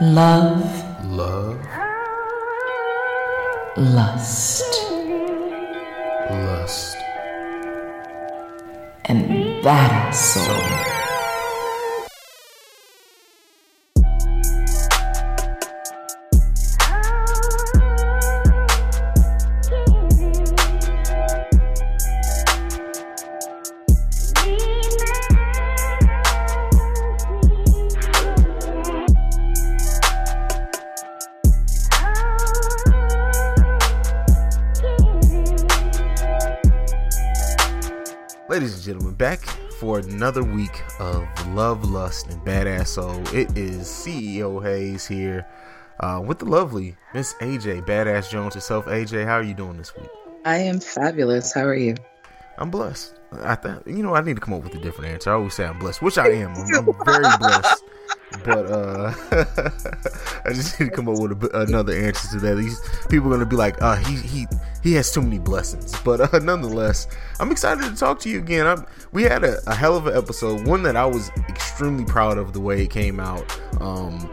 Love, Love, lust, lust, and badass soul. Another week of Love, Lust, and Badass Soul. It is CEO Hayes here uh, with the lovely Miss AJ Badass Jones herself. AJ, how are you doing this week? I am fabulous. How are you? I'm blessed. I th- you know I need to come up with a different answer. I always say I'm blessed, which I am. I'm, I'm very blessed. But uh, I just need to come up with a, another answer to that. These people are gonna be like, uh, he he he has too many blessings. But uh, nonetheless, I'm excited to talk to you again. I'm, we had a, a hell of an episode, one that I was extremely proud of the way it came out um,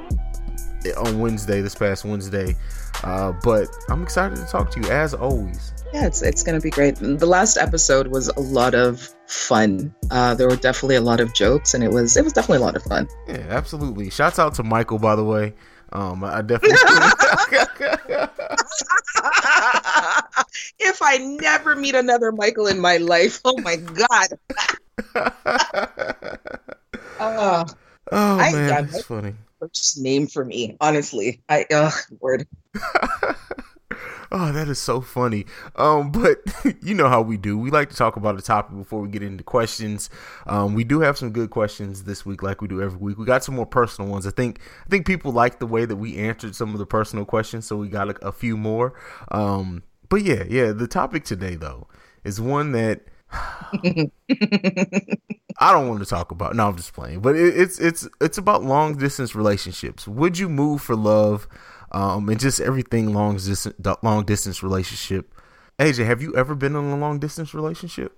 on Wednesday, this past Wednesday. Uh, but I'm excited to talk to you as always. Yeah, it's it's gonna be great. The last episode was a lot of fun. Uh, there were definitely a lot of jokes, and it was it was definitely a lot of fun. Yeah, absolutely. Shouts out to Michael, by the way. Um, I definitely. if I never meet another Michael in my life, oh my god. oh, oh I- man, yeah, that's funny. first name for me, honestly. I ugh, word. Oh, that is so funny. Um, but you know how we do. We like to talk about a topic before we get into questions. Um, we do have some good questions this week, like we do every week. We got some more personal ones. I think I think people like the way that we answered some of the personal questions, so we got a, a few more. Um, but yeah, yeah. The topic today though is one that I don't want to talk about. No, I'm just playing. But it, it's it's it's about long distance relationships. Would you move for love? Um, and just everything long distance long distance relationship. AJ, have you ever been in a long distance relationship?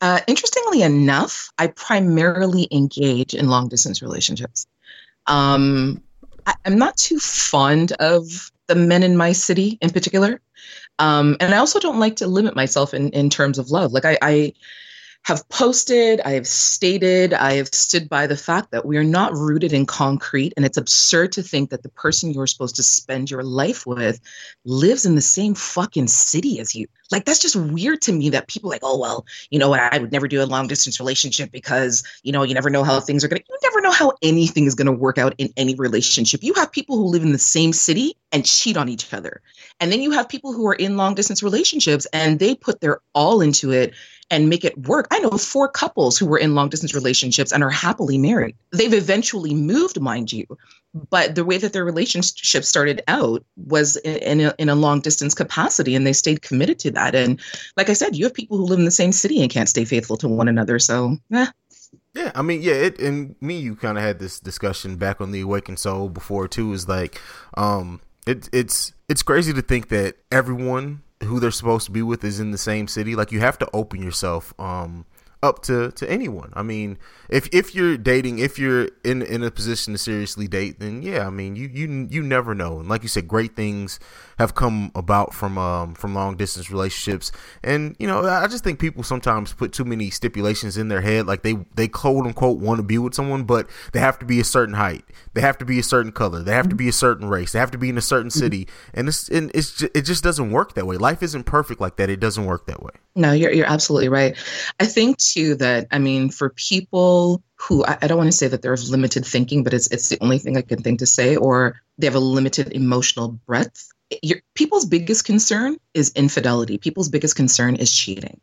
Uh, interestingly enough, I primarily engage in long distance relationships. Um, I, I'm not too fond of the men in my city in particular. Um, and I also don't like to limit myself in, in terms of love. Like I, I have posted, I have stated, I have stood by the fact that we are not rooted in concrete. And it's absurd to think that the person you're supposed to spend your life with lives in the same fucking city as you. Like that's just weird to me that people like, oh well, you know what, I would never do a long distance relationship because, you know, you never know how things are gonna you never know how anything is gonna work out in any relationship. You have people who live in the same city and cheat on each other. And then you have people who are in long distance relationships and they put their all into it and make it work. I know four couples who were in long distance relationships and are happily married. They've eventually moved, mind you, but the way that their relationship started out was in, a, in a long distance capacity and they stayed committed to that. And like I said, you have people who live in the same city and can't stay faithful to one another. So, eh. Yeah, I mean, yeah, it and me, you kind of had this discussion back on the Awakened Soul before too. Is like, um, it, it's it's crazy to think that everyone who they're supposed to be with is in the same city. Like, you have to open yourself, um, up to to anyone. I mean, if if you're dating, if you're in in a position to seriously date, then yeah, I mean, you you you never know. And like you said, great things have come about from um from long distance relationships. And you know, I just think people sometimes put too many stipulations in their head, like they they quote unquote want to be with someone, but they have to be a certain height, they have to be a certain color, they have to be a certain race, they have to be in a certain city, and it's and it's ju- it just doesn't work that way. Life isn't perfect like that. It doesn't work that way. No, you're you're absolutely right. I think too that I mean for people who I, I don't want to say that they're of limited thinking, but it's it's the only thing I can think to say, or they have a limited emotional breadth. Your, people's biggest concern is infidelity. People's biggest concern is cheating.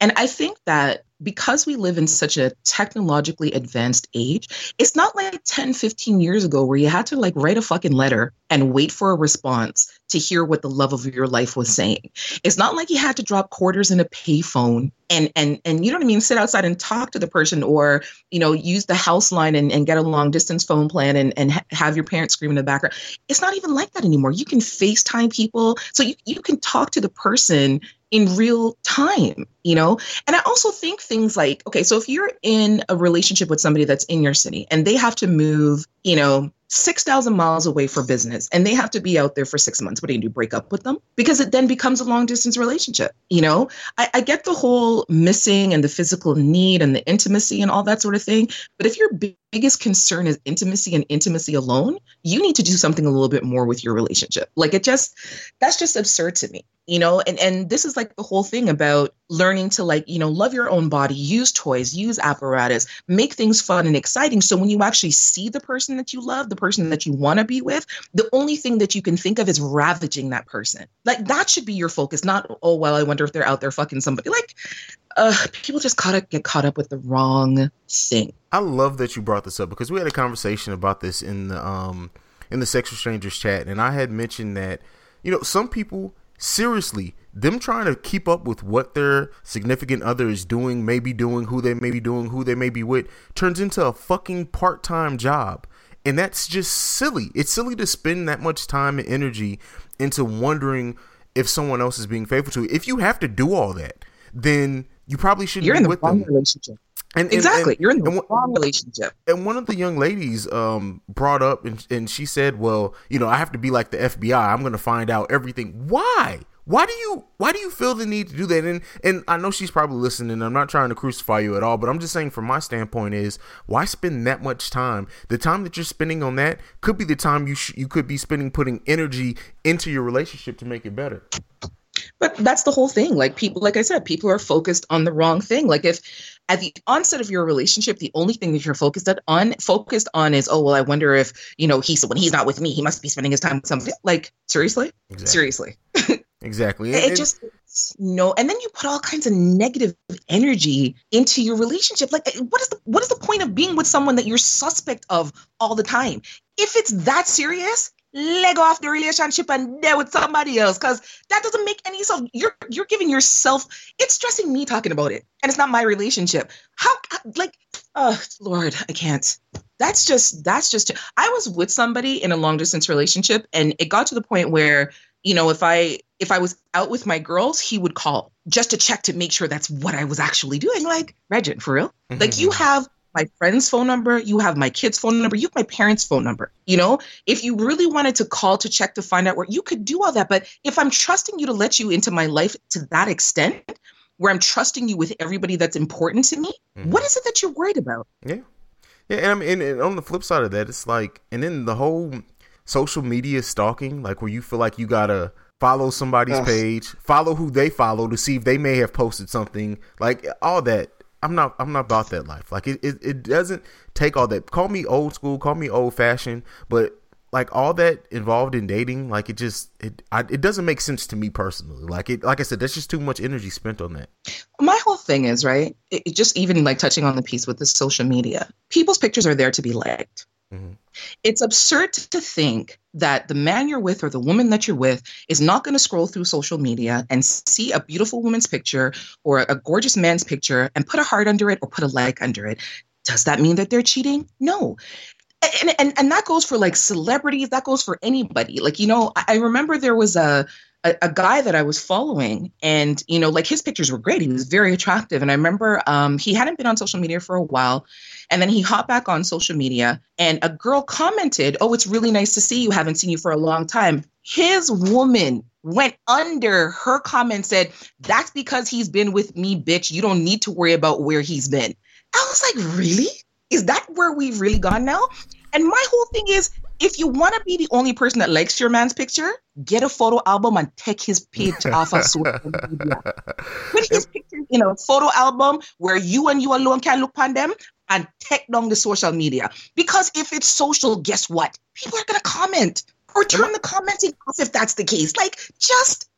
And I think that because we live in such a technologically advanced age, it's not like 10, 15 years ago where you had to like write a fucking letter and wait for a response to hear what the love of your life was saying. It's not like you had to drop quarters in a payphone and and and you know what I mean, sit outside and talk to the person or, you know, use the house line and, and get a long distance phone plan and, and ha- have your parents scream in the background. It's not even like that anymore. You can FaceTime people. So you, you can talk to the person in real time, you know? And I also think things like, okay, so if you're in a relationship with somebody that's in your city and they have to move, you know, 6,000 miles away for business and they have to be out there for six months. What do you do? Break up with them? Because it then becomes a long distance relationship. You know, I, I get the whole missing and the physical need and the intimacy and all that sort of thing. But if your biggest concern is intimacy and intimacy alone, you need to do something a little bit more with your relationship. Like it just, that's just absurd to me you know and and this is like the whole thing about learning to like you know love your own body use toys use apparatus make things fun and exciting. So when you actually see the person that you love the person that you want to be with the only thing that you can think of is ravaging that person. Like that should be your focus not oh well i wonder if they're out there fucking somebody. Like uh people just caught up, get caught up with the wrong thing. I love that you brought this up because we had a conversation about this in the um in the sexual strangers chat and i had mentioned that you know some people seriously, them trying to keep up with what their significant other is doing, maybe doing, who they may be doing, who they may be with, turns into a fucking part time job. And that's just silly. It's silly to spend that much time and energy into wondering if someone else is being faithful to you. If you have to do all that, then you probably shouldn't You're be in the with wrong them. relationship. And, and- exactly. and- You're in the and wrong relationship. and one of the young ladies um, brought up and, and she said, "Well, you know, I have to be like the FBI. I'm going to find out everything. Why? Why do you why do you feel the need to do that?" And and I know she's probably listening. I'm not trying to crucify you at all, but I'm just saying from my standpoint is why spend that much time? The time that you're spending on that could be the time you sh- you could be spending putting energy into your relationship to make it better. But that's the whole thing. Like people, like I said, people are focused on the wrong thing. Like if at the onset of your relationship, the only thing that you're focused on focused on is, oh well, I wonder if you know he's when he's not with me, he must be spending his time with somebody. Like seriously, Exactly. seriously, Exactly. it And- and- just no. And then you put all kinds of negative energy into your relationship. Like eh, what is the what is the point of being with someone that you're suspect of all the time? If it's that serious. Leg off the relationship and there with somebody else because that doesn't make any sense. You're you're giving yourself it's stressing me talking about it and it's not my relationship. How like oh lord i can't. That's just that's just i was with somebody in a long distance relationship and it got to the point where you know if i if i was out with my girls he would call just to check to make sure that's what i was actually doing. Like Regent, for real? Like you mm-hmm. have my friend's phone number, you have my kid's phone number, you have my parents' phone number. You know, if you really wanted to call to check to find out where you could do all that. But if I'm trusting you to let you into my life to that extent, where I'm trusting you with everybody that's important to me, Mhm. what is it that you're worried about? Yeah, yeah, and I mean, and, and on the flip side of that, it's like, and then the whole social media stalking, like where you feel like you gotta follow somebody's Ugh. page, follow who they follow to see if they may have posted something, like all that. I'm not, I'm not about that life. Like it, it, it doesn't take all that. Call me old school, call me old fashioned, but like all that involved in dating, like it just, it, I, it doesn't make sense to me personally. Like it, like I said, that's just too much energy spent on that. My whole thing is, right, it, it just even like touching on the piece with the social media, people's pictures are there to be liked. Mhm. It's absurd to think that the man you're with or the woman that you're with is not going to scroll through social media and see a beautiful woman's picture or a gorgeous man's picture and put a heart under it or put a like under it. Does that mean that they're cheating? No. And, and, and that goes for like celebrities, that goes for anybody. Like, you know, I, I remember there was a, a, a guy that I was following, and you know, like his pictures were great. He was very attractive, and I remember um, he hadn't been on social media for a while, and then he hopped back on social media, and a girl commented, "Oh, it's really nice to see you. Haven't seen you for a long time." His woman went under her comment, said, "That's because he's been with me, bitch. You don't need to worry about where he's been." I was like, "Really? Is that where we've really gone now?" And my whole thing is, if you want to be the only person that likes your man's picture, get a photo album and take his page off of social media. Put his picture in a photo album where you and you alone can look on them and take down the social media. Because if it's social, guess what? People are going to comment or turn the commenting off if that's the case. Like, just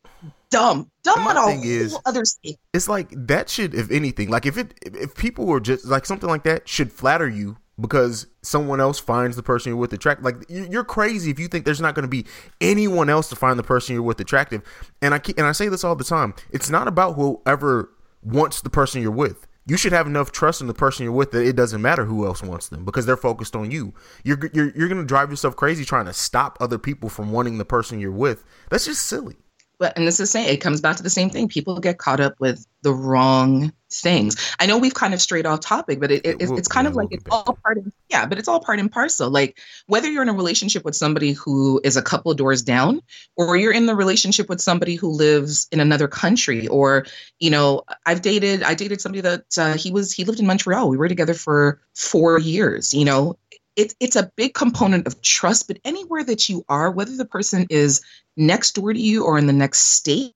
dumb. Dumb on a thing whole is- other state. it's like that should if anything like if it if people were just like something like that should flatter you because someone else finds the person you're with attractive like you- you're crazy if you think there's not going to be anyone else to find the person you're with attractive and i keep, and i say this all the time it's not about whoever wants the person you're with you should have enough trust in the person you're with that it doesn't matter who else wants them because they're focused on you. You're you're, you're going to drive yourself crazy trying to stop other people from wanting the person you're with. That's just silly. But and this is saying it comes back to the same thing. People get caught up with the wrong things. I know we've kind of strayed off topic, but it, it, it's, it's kind of like it's all part of yeah, but it's all part and parcel. Like whether you're in a relationship with somebody who is a couple of doors down, or you're in the relationship with somebody who lives in another country, or you know, I've dated I dated somebody that uh, he was he lived in Montreal. We were together for four years. You know, it, it's a big component of trust, but anywhere that you are, whether the person is next door to you or in the next state,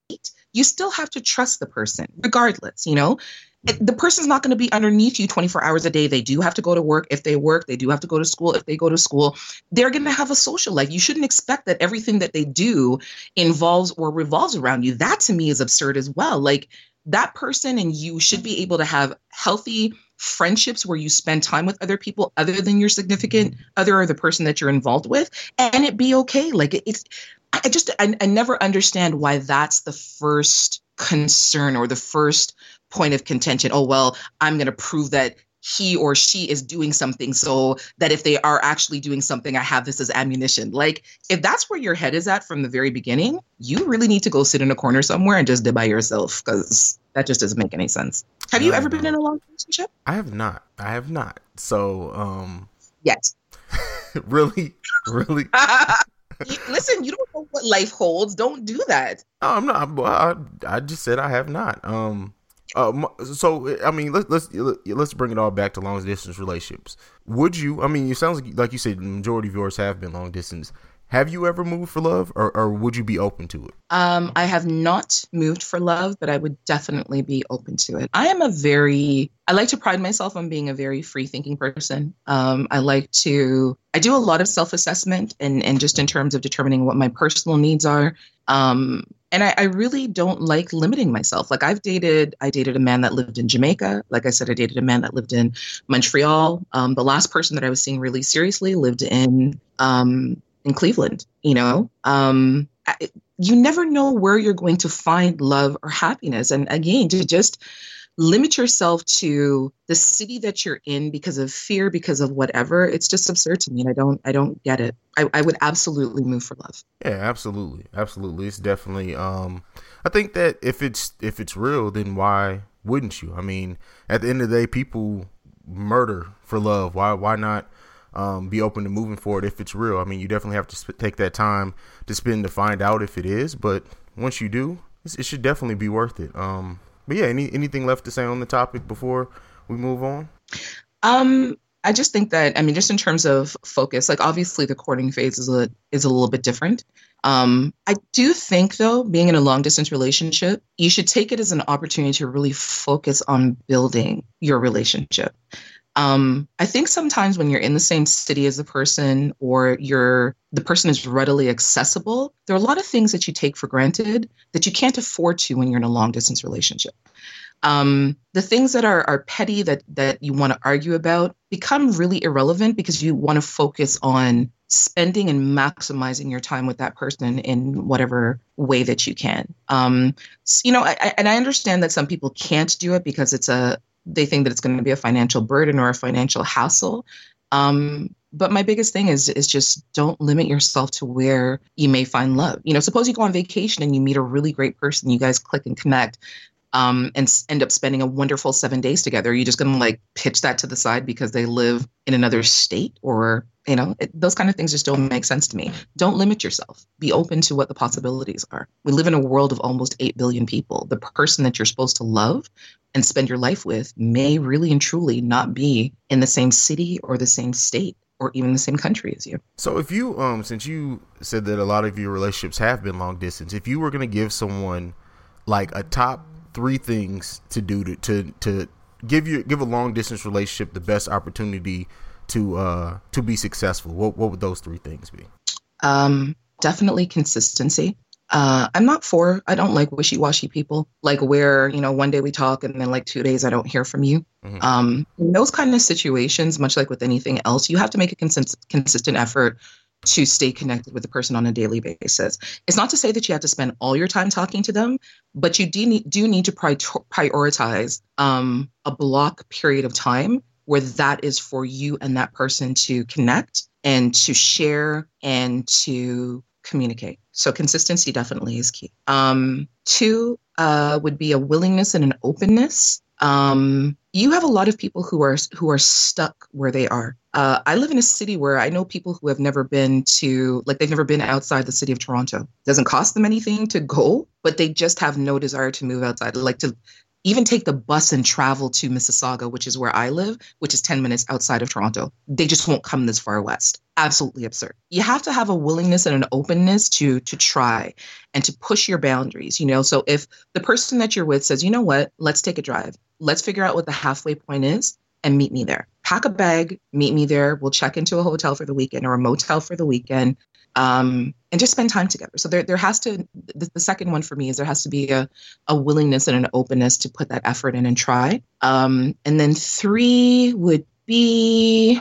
you still have to trust the person, regardless, you know? The person's not going to be underneath you 24 hours a day. They do have to go to work. If they work, they do have to go to school. If they go to school, they're going to have a social life. You shouldn't expect that everything that they do involves or revolves around you. That to me is absurd as well. Like that person and you should be able to have healthy friendships where you spend time with other people other than your significant other or the person that you're involved with and it be okay. Like it's i just I, I never understand why that's the first concern or the first point of contention. Oh well i'm going to prove that he or she is doing something so that if they are actually doing something i have this as ammunition. Like if that's where your head is at from the very beginning you really need to go sit in a corner somewhere and just live by yourself because that just doesn't make any sense. Have you ever been in a long relationship? I have not. I have not. So um yes. really really listen you don't know what life holds. Don't do that. No, i'm not. I, I just said i have not. Um uh, so I mean, let's let's let's bring it all back to long distance relationships. Would you? I mean, it sounds like like you said, the majority of yours have been long distance. Have you ever moved for love, or, or would you be open to it? Um, I have not moved for love, but I would definitely be open to it. I am a very, I like to pride myself on being a very free thinking person. Um, I like to, I do a lot of self assessment and, and just in terms of determining what my personal needs are. Um, and I, I, really don't like limiting myself. Like I've dated, I dated a man that lived in Jamaica. Like I said, I dated a man that lived in Montreal. Um, the last person that I was seeing really seriously lived in um, in Cleveland. You know, um, I, you never know where you're going to find love or happiness. And again, to just limit yourself to the city that you're in because of fear because of whatever. It's just absurd to me and i don't i don't get it. I, I would absolutely move for love. Yeah absolutely. Absolutely. It's definitely um i think that if it's if it's real then why wouldn't you? I mean at the end of the day people murder for love. Why why not um, be open to moving forward if it's real? I mean you definitely have to sp- take that time to spend to find out if it is but once you do it should definitely be worth it. Um but yeah, any anything left to say on the topic before we move on? Um, I just think that I mean, just in terms of focus, like obviously the courting phase is a is a little bit different. Um, I do think though, being in a long distance relationship, you should take it as an opportunity to really focus on building your relationship. Um, I think sometimes when you're in the same city as the person or you're the person is readily accessible, there are a lot of things that you take for granted that you can't afford to when you're in a long distance relationship. Um, the things that are, are petty that that you want to argue about become really irrelevant because you want to focus on spending and maximizing your time with that person in whatever way that you can. Um, you know, I, I, and I understand that some people can't do it because it's a they think that it's going to be a financial burden or a financial hassle. Um, but my biggest thing is is just don't limit yourself to where you may find love. You know, suppose you go on vacation and you meet a really great person, you guys click and connect, um, and end up spending a wonderful seven days together. Are you just going to like pitch that to the side because they live in another state or you know it, those kind of things just don't make sense to me don't limit yourself be open to what the possibilities are we live in a world of almost 8 billion people the person that you're supposed to love and spend your life with may really and truly not be in the same city or the same state or even the same country as you. So if you um since you said that a lot of your relationships have been long distance, if you were going to give someone like a top 3 things to do to to to give you give a long distance relationship the best opportunity to uh to be successful, what what would those 3 things be? Um definitely consistency uh, I'm not for, I don't like wishy washy people, like where, you know, one day we talk and then like two days I don't hear from you. Mm-hmm. Um, in those kind of situations, much like with anything else, you have to make a cons- consistent effort to stay connected with the person on a daily basis. It's not to say that you have to spend all your time talking to them, but you do need, do need to pri- prioritize um, a block period of time where that is for you and that person to connect and to share and to communicate. So consistency definitely is key. Um, two uh, would be a willingness and an openness. Um, you have a lot of people who are who are stuck where they are. Uh, I live in a city where I know people who have never been to, like, they've never been outside the city of Toronto. It doesn't cost them anything to go, but they just have no desire to move outside. Like to even take the bus and travel to Mississauga, which is where I live, which is 10 minutes outside of Toronto. They just won't come this far west. Absolutely absurd. You have to have a willingness and an openness to to try and to push your boundaries, you know. So if the person that you're with says, "You know what? Let's take a drive. Let's figure out what the halfway point is and meet me there." Pack a bag, meet me there. We'll check into a hotel for the weekend or a motel for the weekend um, and just spend time together. So there, there has to the, the, second one for me is there has to be a, a willingness and an openness to put that effort in and try. Um, and then three would be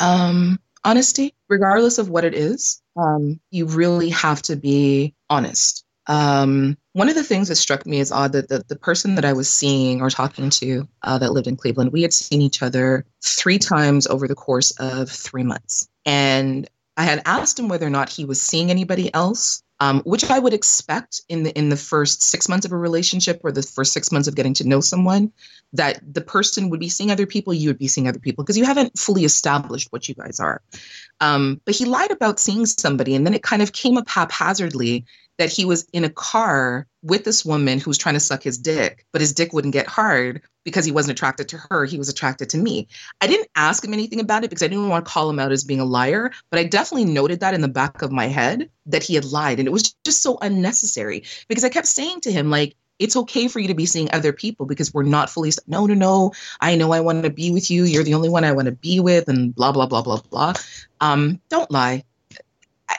um, honesty, regardless of what it is. Um, you really have to be honest. Um, one of the things that struck me as odd that the, the person that I was seeing or talking to uh, that lived in Cleveland, we had seen each other three times over the course of three months. And I had asked him whether or not he was seeing anybody else, um, which I would expect in the in the first six months of a relationship or the first six months of getting to know someone, that the person would be seeing other people, you would be seeing other people because you haven't fully established what you guys are. Um, but he lied about seeing somebody, and then it kind of came up haphazardly that he was in a car with this woman who was trying to suck his dick, but his dick wouldn't get hard because he wasn't attracted to her. He was attracted to me. I didn't ask him anything about it because I didn't want to call him out as being a liar, but I definitely noted that in the back of my head that he had lied. And it was just so unnecessary because I kept saying to him, like, it's okay for you to be seeing other people because we're not fully no no no i know i want to be with you you're the only one i want to be with and blah blah blah blah blah um, don't lie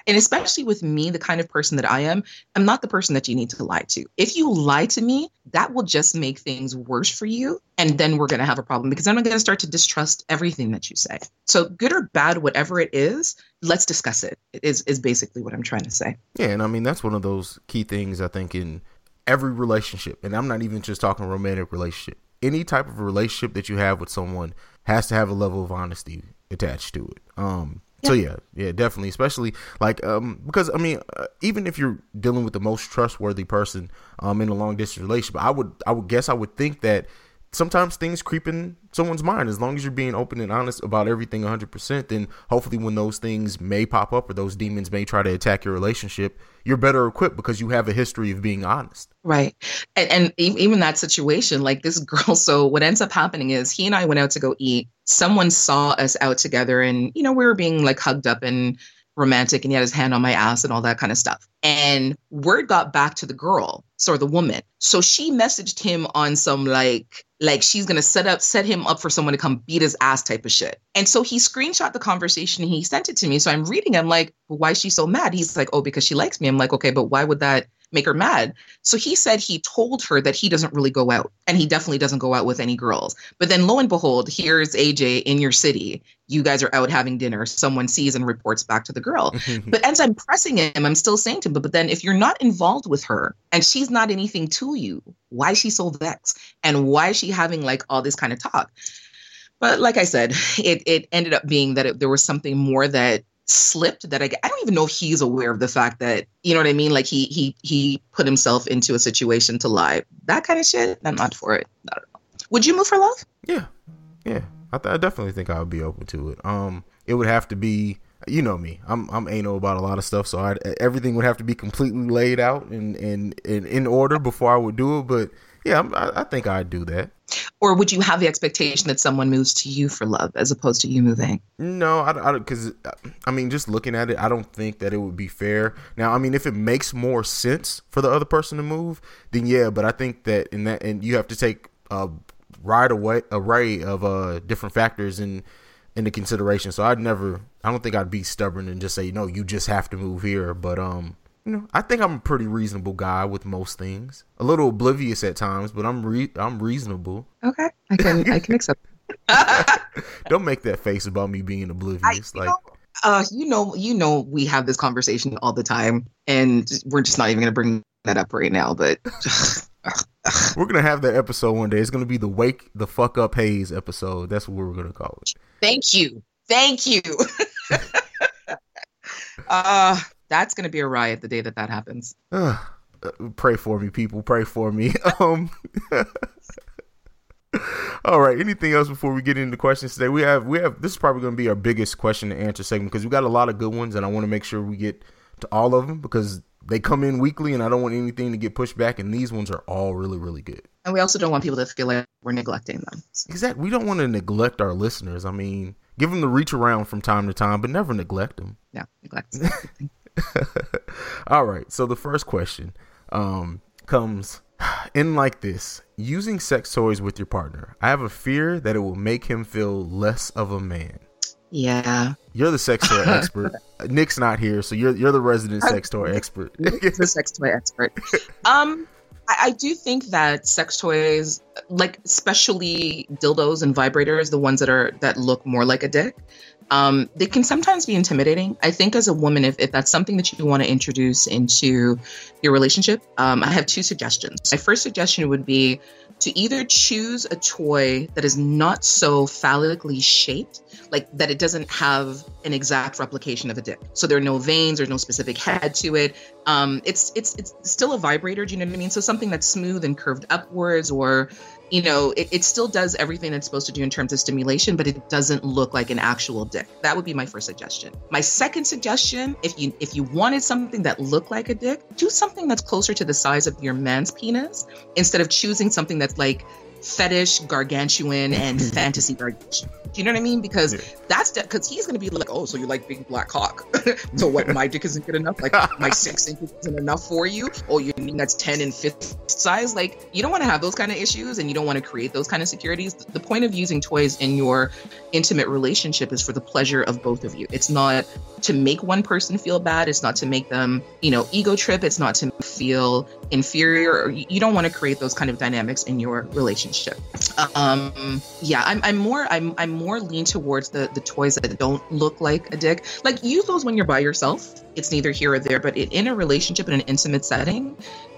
and especially with me, the kind of person that I am, I'm not the person that you need to lie to. If you lie to me, that will just make things worse for you. And then we're going to have a problem because then I'm going to start to distrust everything that you say. So, good or bad, whatever it is, let's discuss it, is, is basically what I'm trying to say. Yeah. And I mean, that's one of those key things I think in every relationship. And I'm not even just talking romantic relationship. Any type of relationship that you have with someone has to have a level of honesty attached to it. Um, so yeah, yeah, definitely, especially like um because I mean uh, even if you're dealing with the most trustworthy person um in a long distance relationship, I would I would guess I would think that sometimes things creep in someone's mind. As long as you're being open and honest about everything 100% then hopefully when those things may pop up or those demons may try to attack your relationship you're better equipped because you have a history of being honest. Right. And, and even that situation like this girl so what ends up happening is he and i went out to go eat someone saw us out together and you know we were being like hugged up and romantic and he had his hand on my ass and all that kind of stuff. And word got back to the girl or the woman. So she messaged him on some like like she's gonna set up set him up for someone to come beat his ass type of shit. And so he screenshot the conversation and he sent it to me. So i'm reading i'm like why is she so mad? He's like oh because she likes me. I'm like okay but why would that make her mad. So he said he told her that he doesn't really go out and he definitely doesn't go out with any girls. But then lo and behold, here's AJ in your city. You guys are out having dinner. Someone sees and reports back to the girl. Mm-hmm. but as I'm pressing him, I'm still saying to him, but, but then if you're not involved with her and she's not anything to you, why is she so vexed? And why is she having like all this kind of talk? But like I said, it, it ended up being that it, there was something more that slipped that I, I don't even know if he's aware of the fact that you know what I mean? Like he he he put himself into a situation to lie. That kind of shit I'm not for it. Not would you move for love? Yeah. Yeah. I, th- I definitely think I would be open to it. Um it would have to be you know me. I'm I'm anal about a lot of stuff so I everything would have to be completely laid out and, and in order before I would do it but yeah I, I think I'd do that or would you have the expectation that someone moves to you for love as opposed to you moving? No, I don't. Because I mean, just looking at it, I don't think that it would be fair. Now, I mean, if it makes more sense for the other person to move, then yeah. But I think that in that, and you have to take a right away array of uh different factors in into consideration. So I'd never. I don't think I'd be stubborn and just say no. You just have to move here. But um, you know, I think I'm a pretty reasonable guy with most things. A little oblivious at times, but I'm re- I'm reasonable. Okay, I can I can accept. Don't make that face about me being oblivious. I, like, know, uh, you know, you know, we have this conversation all the time, and we're just not even going to bring that up right now. But we're gonna have that episode one day. It's gonna be the wake the fuck up Hayes episode. That's what we're gonna call it. Thank you, thank you. uh that's going to be a riot the day that that happens. Uh, pray for me, people. Pray for me. Um. All right. Anything else before we get into questions today? We have we have this is probably going to be our biggest question and answer segment because we got a lot of good ones, and I want to make sure we get to all of them because they come in weekly, and I don't want anything to get pushed back. And these ones are all really really good. And we also don't want people to feel like we're neglecting them. So. Exactly. We don't want to neglect our listeners. I mean, give them the reach around from time to time, but never neglect them. Yeah, neglect. all right. So the first question um, comes in like this using sex toys with your partner. I have a fear that it will make him feel less of a man. Yeah. You're the sex toy expert. Nick's not here, so you're you're the resident sex toy expert. the sex toy expert. Um, I, I, do think that sex toys, like especially dildos and vibrators, the ones that are that look more like a dick, um, they can sometimes be intimidating. I think as a woman, if, if that's something that you want to introduce into your relationship, um, I have two suggestions. My first suggestion would be to either choose a toy that is not so phallically shaped, like that it doesn't have an exact replication of a dick. So there are no veins, there's no specific head to it. Um, it's it's it's still a vibrator. Do you know what I mean? So something that's smooth and curved upwards, or you know, it, it still does everything it's supposed to do in terms of stimulation, but it doesn't look like an actual dick. That would be my first suggestion. My second suggestion, if you if you wanted something that looked like a dick, do something that's closer to the size of your man's penis instead of choosing something that's like fetish, gargantuan, and fantasy gargantuan. Do you know what I mean? Because yeah. that's because he's going to be like, oh, so you like big black cock. so what, my dick isn't good enough? Like my six inches isn't enough for you? Oh, you mean that's 10 and fifth size? Like you don't want to have those kind of issues and you don't want to create those kind of securities. The point of using toys in your intimate relationship is for the pleasure of both of you. It's not to make one person feel bad. It's not to make them, you know, ego trip. It's not to feel inferior. You don't want to create those kind of dynamics in your relationship. Um, yeah, I'm, I'm more, I'm, I'm more lean towards the the toys that don't look like a dick. Like use those when you're by yourself. It's neither here or there, but in a relationship in an intimate setting,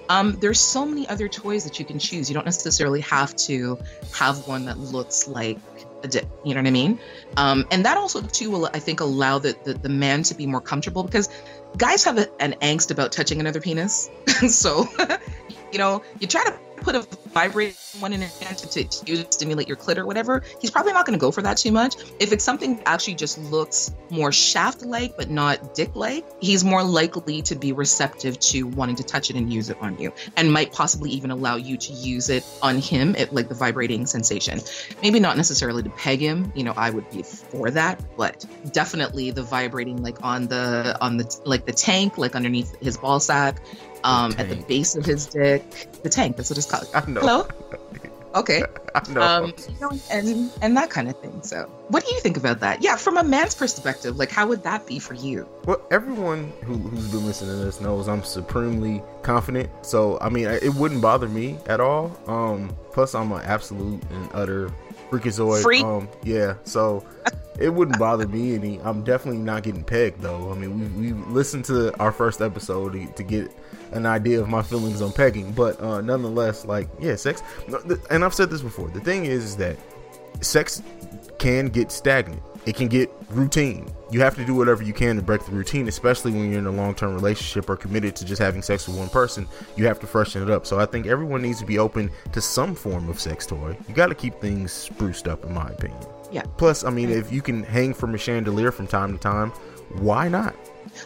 um, there's so many other toys that you can choose. You don't necessarily have to have one that looks like a dick. You know what I mean? Um, and that also too will I think allow the, the, the man to be more comfortable because guys have a, an angst about touching another penis. so you know you try to put a vibrating one in hand to, to, to stimulate your clit or whatever, he's probably not going to go for that too much. If it's something that actually just looks more shaft like but not dick like, he's more likely to be receptive to wanting to touch it and use it on you and might possibly even allow you to use it on him at like the vibrating sensation. Maybe not necessarily to peg him, you know, I would be for that, but definitely the vibrating like on the on the like the tank, like underneath his ball sack, um, at the base of his dick. The tank, that's what it's called. I know. Hello? Okay. I know. Um, you know, and and that kind of thing. So, what do you think about that? Yeah, from a man's perspective, like how would that be for you? Well, everyone who, who's been listening to this knows I'm supremely confident. So, I mean, it wouldn't bother me at all. Um, plus, I'm an absolute and utter freakazoid. Freak. Um, yeah. So. it wouldn't bother me any. I'm definitely not getting pegged though. I mean, we we listened to our first episode to, to get an idea of my feelings on pegging. But uh, nonetheless, like yeah, sex. And I've said this before. The thing is, is that sex can get stagnant. It can get routine. You have to do whatever you can to break the routine, especially when you're in a long term relationship or committed to just having sex with one person. You have to freshen it up. So I think everyone needs to be open to some form of sex toy. You got to keep things spruced up, in my opinion. Yeah. Plus, I mean, if you can hang from a chandelier from time to time, why not?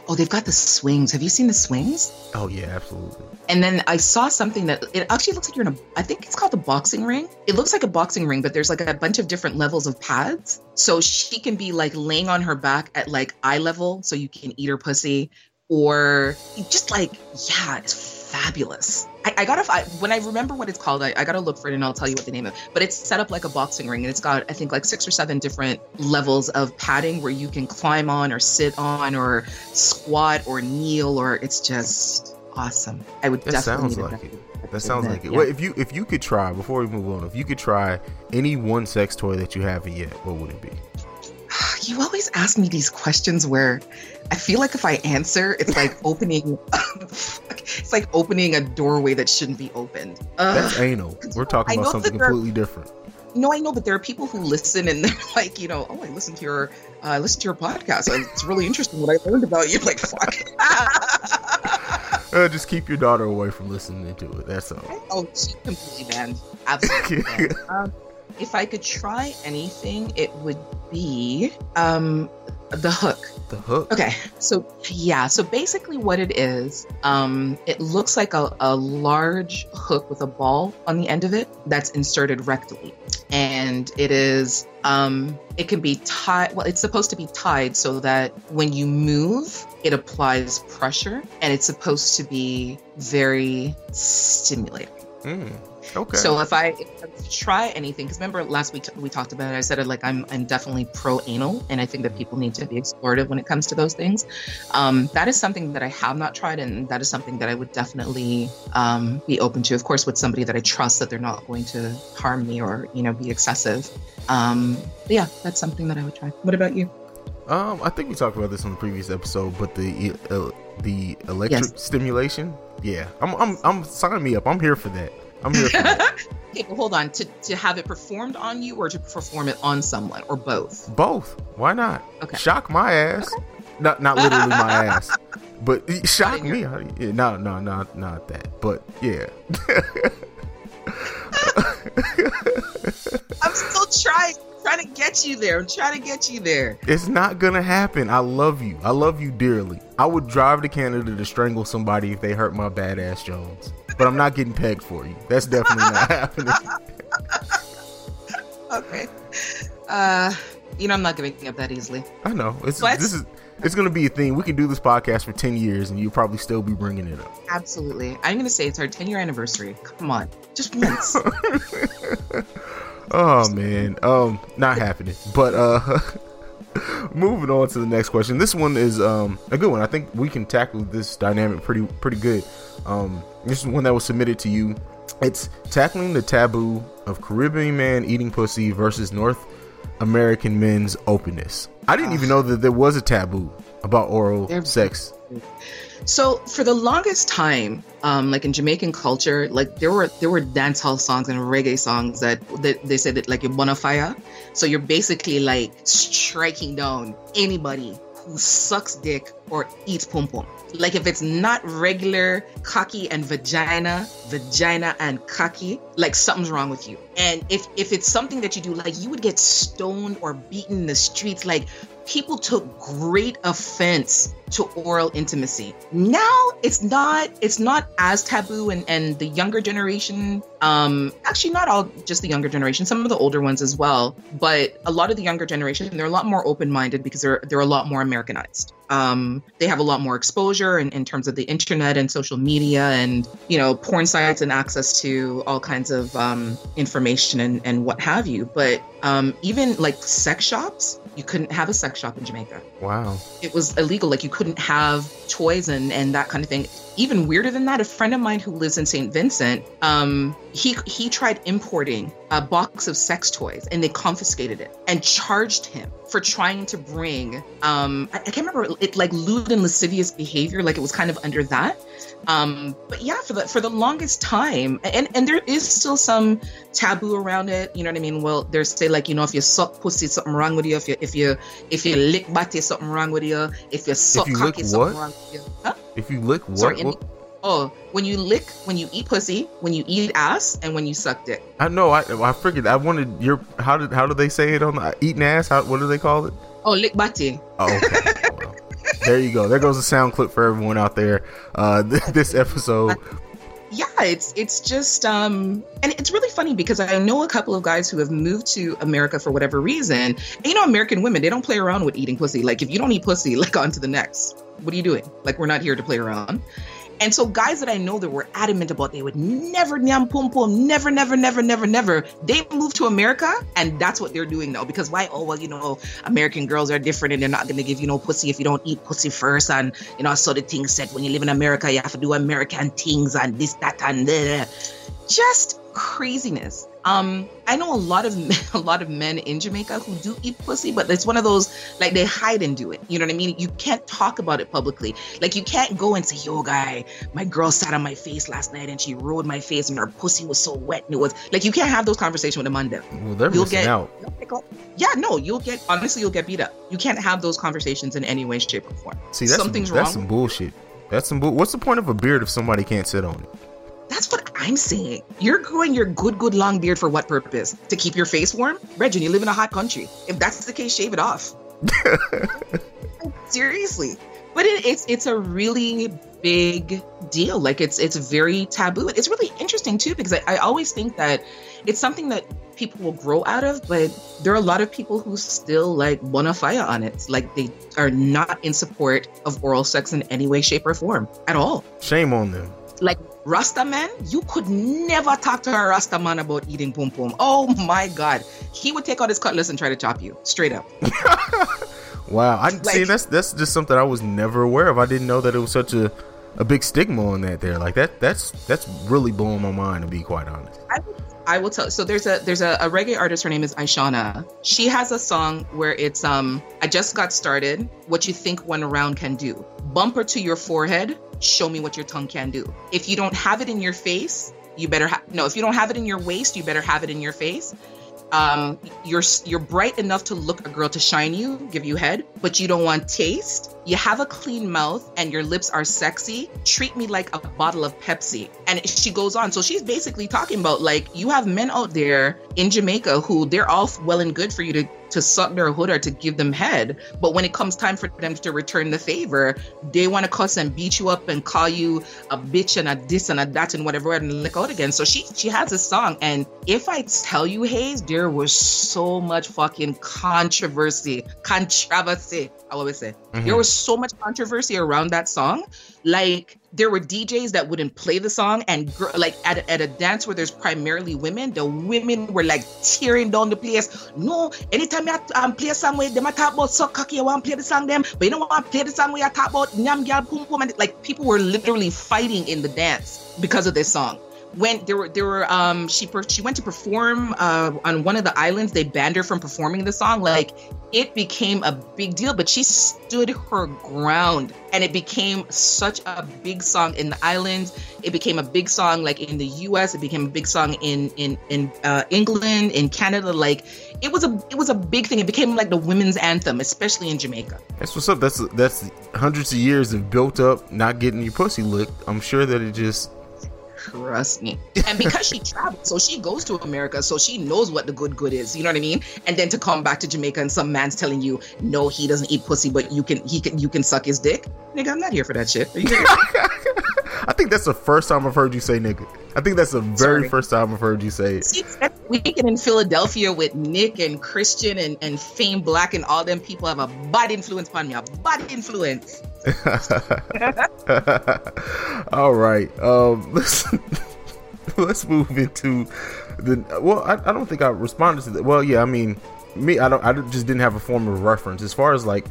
Oh, they've got the swings. Have you seen the swings? Oh yeah, absolutely. And then I saw something that it actually looks like you're in a I think it's called the boxing ring. It looks like a boxing ring, but there's like a bunch of different levels of pads. So she can be like laying on her back at like eye level so you can eat her pussy or just like yeah, it's fabulous. I, I gotta I, when I remember what it's called, I, I, gotta look for it and I'll tell you what the name of. it. But it's set up like a boxing ring and it's got I think like six or seven different levels of padding where you can climb on or sit on or squat or kneel or it's just awesome. I would that definitely. Sounds like it. That sounds like it. Yeah. Well, if you if you could try before we move on, if you could try any one sex toy that you haven't yet, what would it be? You always ask me these questions where I feel like if I answer, it's like opening, it's like opening a doorway that shouldn't be opened. That's anal. We're talking about something completely different. no, I know, but there are people who listen and they're like, you know, oh, I listened to your, uh, I listened to your podcast. It's really interesting what I learned about you. Like, fuck. Uh, just keep your daughter away from listening to it. That's all. oh, she completely banned. Absolutely. banned. Um, if I could try anything, it would be um, the hook. The hook. Okay, so yeah, so basically what it is, um, it looks like a, a large hook with a ball on the end of it that's inserted rectally. And it is, um, it can be tied, well, it's supposed to be tied so that when you move, it applies pressure and it's supposed to be very stimulating. Mm, okay. So if I, if I try anything, because remember last week we talked about it, I said it like I'm I'm definitely pro anal, and I think that people need to be explorative when it comes to those things. Um, that is something that I have not tried, and that is something that I would definitely um, be open to. Of course, with somebody that I trust that they're not going to harm me or you know be excessive. Um, yeah, that's something that I would try. What about you? Um, I think we talked about this on the previous episode, but the uh, the electric Yes. stimulation, yeah, I'm I'm I'm sign me up. I'm here for that. I'm here. Okay, but hold on. To to have it performed on you or to perform it on someone or both? Both. Why not? Okay. Shock my ass. Not not literally my ass, but shock me. Yeah, no, no, no, not that. But yeah. I'm still trying, trying to get you there. I'm trying to get you there. It's not gonna happen. I love you. I love you dearly. I would drive to Canada to strangle somebody if they hurt my badass Jones. But I'm not getting pegged for you. That's definitely not happening. Okay. Uh, you know, I'm not giving up that easily. I know. It's this is it's gonna be a thing. We can do this podcast for ten years, and you'll probably still be bringing it up. Absolutely. I'm gonna say it's our 10 year anniversary. Come on, just once. Oh man, um, not happening. But uh, moving on to the next question. This one is um a good one. I think we can tackle this dynamic pretty pretty good. Um, this is one that was submitted to you. It's tackling the taboo of Caribbean man eating pussy versus North American men's openness. I didn't even know that there was a taboo about oral There- sex. so for the longest time, um, like in Jamaican culture, like there were there were dancehall songs and reggae songs that, that they said that like you're bonafire. So you're basically like striking down anybody who sucks dick or eats pom pom. Like if it's not regular cocky and vagina, vagina and cocky, like something's wrong with you. And if if it's something that you do, like you would get stoned or beaten in the streets, like people took great offense to oral intimacy. Now it's not it's not as taboo and and the younger generation um actually not all just the younger generation some of the older ones as well but a lot of the younger generation they're a lot more open-minded because they're they're a lot more americanized um they have a lot more exposure in, in terms of the internet and social media and you know porn sites and access to all kinds of um information and and what have you but um even like sex shops you couldn't have a sex shop in jamaica Wow. it was illegal. Like you couldn't have toys and and that kind of thing. Even weirder than that, a friend of mine who lives in St. Vincent, um, he he tried importing a box of sex toys and they confiscated it and charged him for trying to bring um I, I can't remember it like lewd and lascivious behavior. Like it was kind of under that. Um, but yeah, for the for the longest time, and and there is still some taboo around it. You know what I mean? Well, there's say like you know if you suck pussy, something wrong with you. If you if you if you lick body, something wrong with you. If you suck if you cocky, something what? wrong with you. Huh? If you lick what? Sorry, what- Oh, when you lick, when you eat pussy, when you eat ass, and when you suck dick. I know. I I figured. I wanted your. How did how do they say it on the eating ass? How what do they call it? Oh, lick body. Oh, okay. There you go. There goes a sound clip for everyone out there. Uh, th- this episode. yeah it's it's just um and it's really funny because i know a couple of guys who have moved to america for whatever reason and you know american women they don't play around with eating pussy like if you don't eat pussy like on to the next what are you doing like we're not here to play around and so guys that i know that were adamant about they would never nyam pum pum never never never never never they moved to america and that's what they're doing now because why oh well you know american girls are different and they're not going to give you no pussy if you don't eat pussy first and you know so the thing said when you live in america you have to do american things and this that and that just craziness. Um, I know a lot of men, a lot of men in Jamaica who do eat pussy, but it's one of those like they hide and do it. You know what I mean? You can't talk about it publicly. Like you can't go and say, "Yo, guy, my girl sat on my face last night and she rode my face and her pussy was so wet and it was like you can't have those conversations with a man. Well, they're You'll missing get out. yeah, no, you'll get honestly, you'll get beat up. You can't have those conversations in any way, shape, or form. See, that's something's some, that's wrong. some bullshit. That's some bull. What's the point of a beard if somebody can't sit on it? That's what I'm saying. You're growing your good, good long beard for what purpose? To keep your face warm? Reggie, you live in a hot country. If that's the case, shave it off. Seriously. But it, it's it's a really big deal. Like it's it's very taboo. It's really interesting too because I, I always think that it's something that people will grow out of, but there are a lot of people who still like wanna fire on it. Like they are not in support of oral sex in any way, shape, or form at all Shame on them. like Rasta man, you could never talk to a Rasta man about eating pum pum. Oh my god, he would take out his cutlass and try to chop you straight up. Wow, I see. That's that's just something I was never aware of. I didn't know that it was such a, a big stigma on that. There, like that. That's that's really blowing my mind to be quite honest. I will, tell. So there's a there's a, a reggae artist. Her name is Ishawna. She has a song where it's um I just got started. What you think one round can do. Bumper to your forehead. Show me what your tongue can do. If you don't have it in your face, you better have no. If you don't have it in your waist, you better have it in your face. Um, you're you're bright enough to look a girl to shine you, give you head, but you don't want taste. You have a clean mouth and your lips are sexy. Treat me like a bottle of Pepsi. And she goes on. So she's basically talking about like you have men out there in Jamaica who they're all well and good for you to to suck their hood or to give them head, but when it comes time for them to return the favor, they want to cuss and beat you up and call you a bitch and a this and a that and whatever and lick out again. So she she has a song, and if I tell you, Hayes, there was so much fucking controversy, controversy. I always say Mhm. there was so much controversy around that song. Like there were DJs that wouldn't play the song, and gr- like at a, at a dance where there's primarily women, the women were like tearing down the place. No, anytime you um, play a song where them talk about so cocky, you want to play the song them, but you don't want to play the song where you talk about nyam gyal pum pum, and like people were literally fighting in the dance because of this song. When there were there were um she per- she went to perform uh on one of the islands, they banned her from performing the song. Like it became a big deal, but she stood her ground and it became such a big song in the islands. It became a big song like in the US, it became a big song in in in uh, England, in Canada. Like it was a it was a big thing. It became like the women's anthem, especially in Jamaica. That's what's up. That's that's hundreds of years of built up not getting your pussy licked. I'm sure that it just Trust me. And because she traveled, so she goes to America, so she knows what the good good is. You know what I mean? And then to come back to Jamaica and some man's telling you, no, he doesn't eat pussy, but you can he can you can suck his dick. Nigga, I'm not here for that shit. Are you kidding? I think that's the first time I've heard you say nigga. I think that's the very Sorry. first time I've heard you say it. See, that weekend in Philadelphia with Nick and Christian and, and Fame Black and all them people have a bad influence upon me. A bad influence. All right. Um, let's let's move into the. Well, I, I don't think I responded to that. Well, yeah. I mean, me. I don't. I just didn't have a form of reference as far as like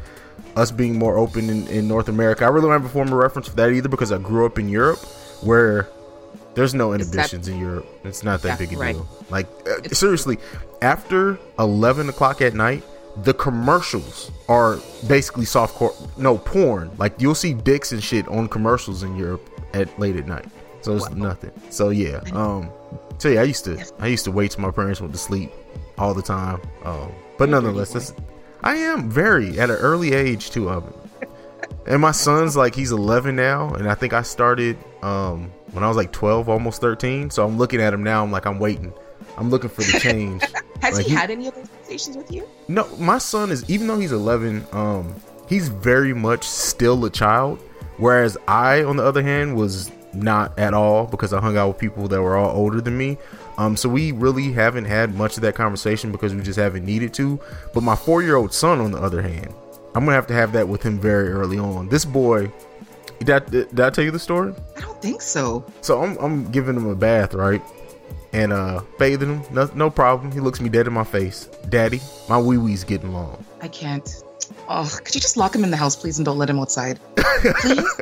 us being more open in, in North America. I really don't have a form of reference for that either because I grew up in Europe where there's no It's that- inhibitions in Europe. It's not that Yeah, big a right. deal. Like uh, seriously, after eleven o'clock at night, the commercials are basically soft core, no porn. Like you'll see dicks and shit on commercials in Europe at late at night. So it's nothing. So yeah, um, so yeah, I used to I used to wait till my parents went to sleep all the time. Um, but nonetheless, that's, I am very at an early age too of it. And my son's like he's 11 now, and I think I started um when I was like 12, almost 13. So I'm looking at him now. I'm like I'm waiting. I'm looking for the change. Has Like he he- had any of those conversations with you? No, my son is even though he's 11, um, he's very much still a child. Whereas I, on the other hand, was not at all because I hung out with people that were all older than me. Um, so we really haven't had much of that conversation because we just haven't needed to. But my four-year-old son, on the other hand, I'm gonna have to have that with him very early on. This boy, did I, did I tell you the story? I don't think so. So I'm, I'm giving him a bath, right? And uh bathing him, no, no problem. He looks me dead in my face. Daddy, my wee wee's getting long. I can't. Oh, could you just lock him in the house, please, and don't let him outside? Please?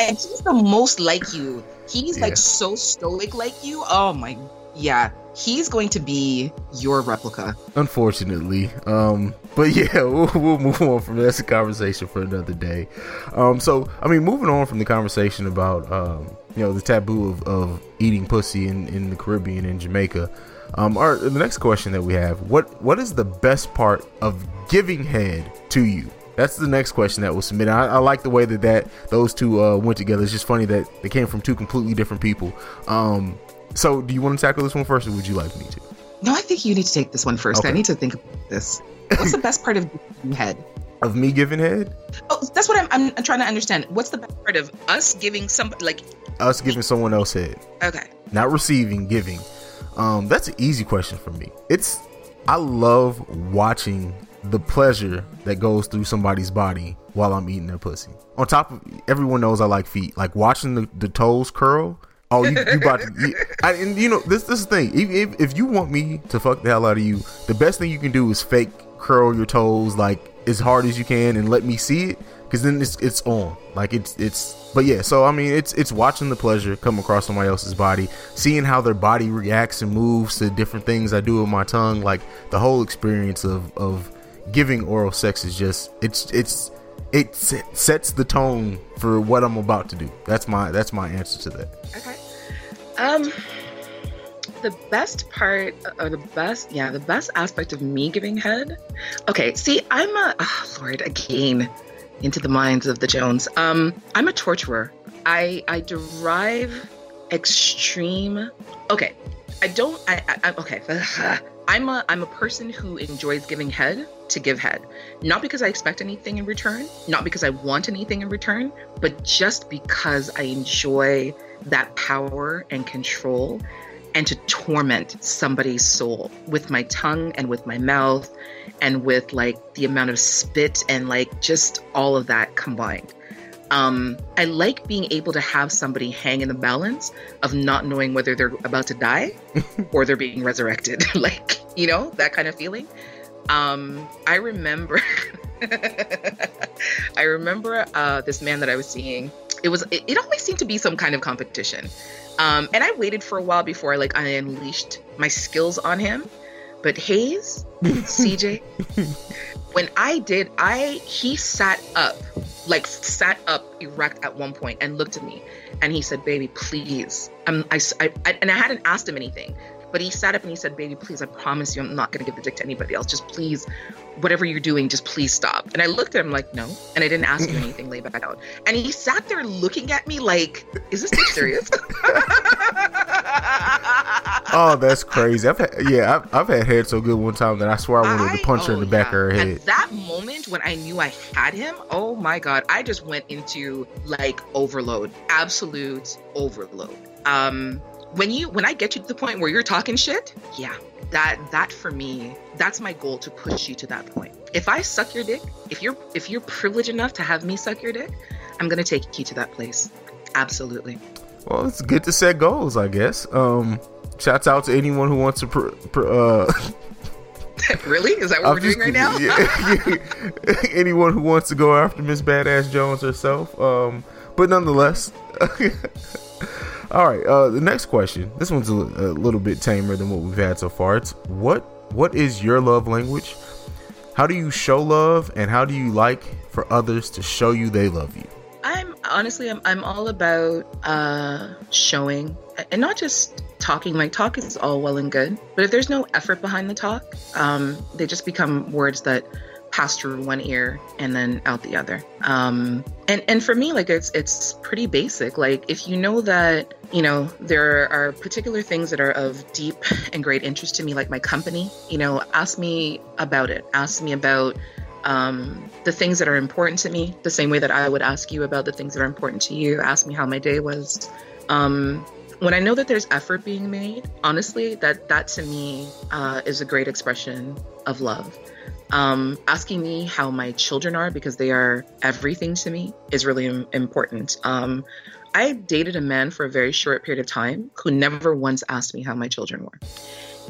And he's the most like you. He's Yeah. like so stoic like you. Oh my, yeah. He's going to be your replica. unfortunately um but yeah we'll, we'll move on from that's a conversation for another day um so i mean moving on from the conversation about um you know the taboo of, of eating pussy in, in the caribbean and jamaica um our the next question that we have what what is the best part of giving head to you that's the next question that was submitted. I, I like the way that, that those two uh, went together. It's just funny that they came from two completely different people. Um, so, do you want to tackle this one first, or would you like me to? No, I think you need to take this one first. Okay. I need to think about this. What's the best part of giving head? Of me giving head, Oh, that's what I'm, I'm, I'm trying to understand. What's the best part of us giving somebody like? us giving someone else head. Okay, not receiving, giving. Um, that's an easy question for me. It's I love watching the pleasure that goes through somebody's body while I'm eating their pussy. On top of everyone knows I like feet. Like watching the, the toes curl. Oh, you, you about to? You, I, and you know this this thing. If, if if you want me to fuck the hell out of you, the best thing you can do is fake curl your toes like as hard as you can and let me see it because then it's it's on like it's it's but yeah so i mean it's it's watching the pleasure come across somebody else's body seeing how their body reacts and moves to different things i do with my tongue like the whole experience of of giving oral sex is just it's it's it sets the tone for what i'm about to do that's my that's my answer to that okay. Um, the best part, or the best, yeah, the best aspect of me giving head. Okay, see, I'm a oh, Lord again into the minds of the Jones. Um, I'm a torturer. I I derive extreme. Okay, I don't. I, I okay. I'm a I'm a person who enjoys giving head to give head, not because I expect anything in return, not because I want anything in return, but just because I enjoy that power and control and to torment somebody's soul with my tongue and with my mouth and with like the amount of spit and like just all of that combined. Um, I like being able to have somebody hang in the balance of not knowing whether they're about to die or they're being resurrected. like, you know, that kind of feeling. Um, I remember I remember uh, this man that I was seeing. It was it, it always seemed to be some kind of competition. Um, and I waited for a while before I like I unleashed my skills on him. But Hayes, CJ, when I did, I he sat up, like sat up erect at one point and looked at me, and he said, "Baby, please." I, I, I and I hadn't asked him anything, but he sat up and he said, "Baby, please, I promise you, I'm not gonna give the dick to anybody else. Just please, whatever you're doing, just please stop." And I looked at him like, "No," and I didn't ask you anything. Lay back out. And he sat there looking at me like, "Is this serious?" oh that's crazy i've had yeah I've, I've had head so good one time that i swear i wanted to punch her in oh, the back yeah. of her head At that moment when I knew I had him, oh my god, I just went into like overload, absolute overload. Um, when you when I get you to the point where you're talking shit, yeah, that that for me, that's my goal to push you to that point. If I suck your dick, if you're if you're privileged enough to have me suck your dick, I'm gonna take you to that place. Absolutely. well it's good to set goals i guess um shouts out to anyone who wants to pr- pr- uh really? Is that what I'm we're doing right now? yeah, anyone who wants to go after Miss Badass Jones herself. Um, but nonetheless, all right. Uh, the next question. This one's a, a little bit tamer than what we've had so far. It's what what is your love language? How do you show love, and how do you like for others to show you they love you? I'm honestly, I'm, I'm all about uh, showing and not just talking. Like, talk is all well and good, but if there's no effort behind the talk, um, they just become words that pass through one ear and then out the other. Um, and and for me, like it's it's pretty basic. Like if you know that you know there are particular things that are of deep and great interest to me, like my company, you know, ask me about it. Ask me about um, the things that are important to me, the same way that I would ask you about the things that are important to you. Ask me how my day was. Um, when I know that there's effort being made, honestly, that that to me uh, is a great expression of love. Um, asking me how my children are because they are everything to me is really im- important. Um, I dated a man for a very short period of time who never once asked me how my children were.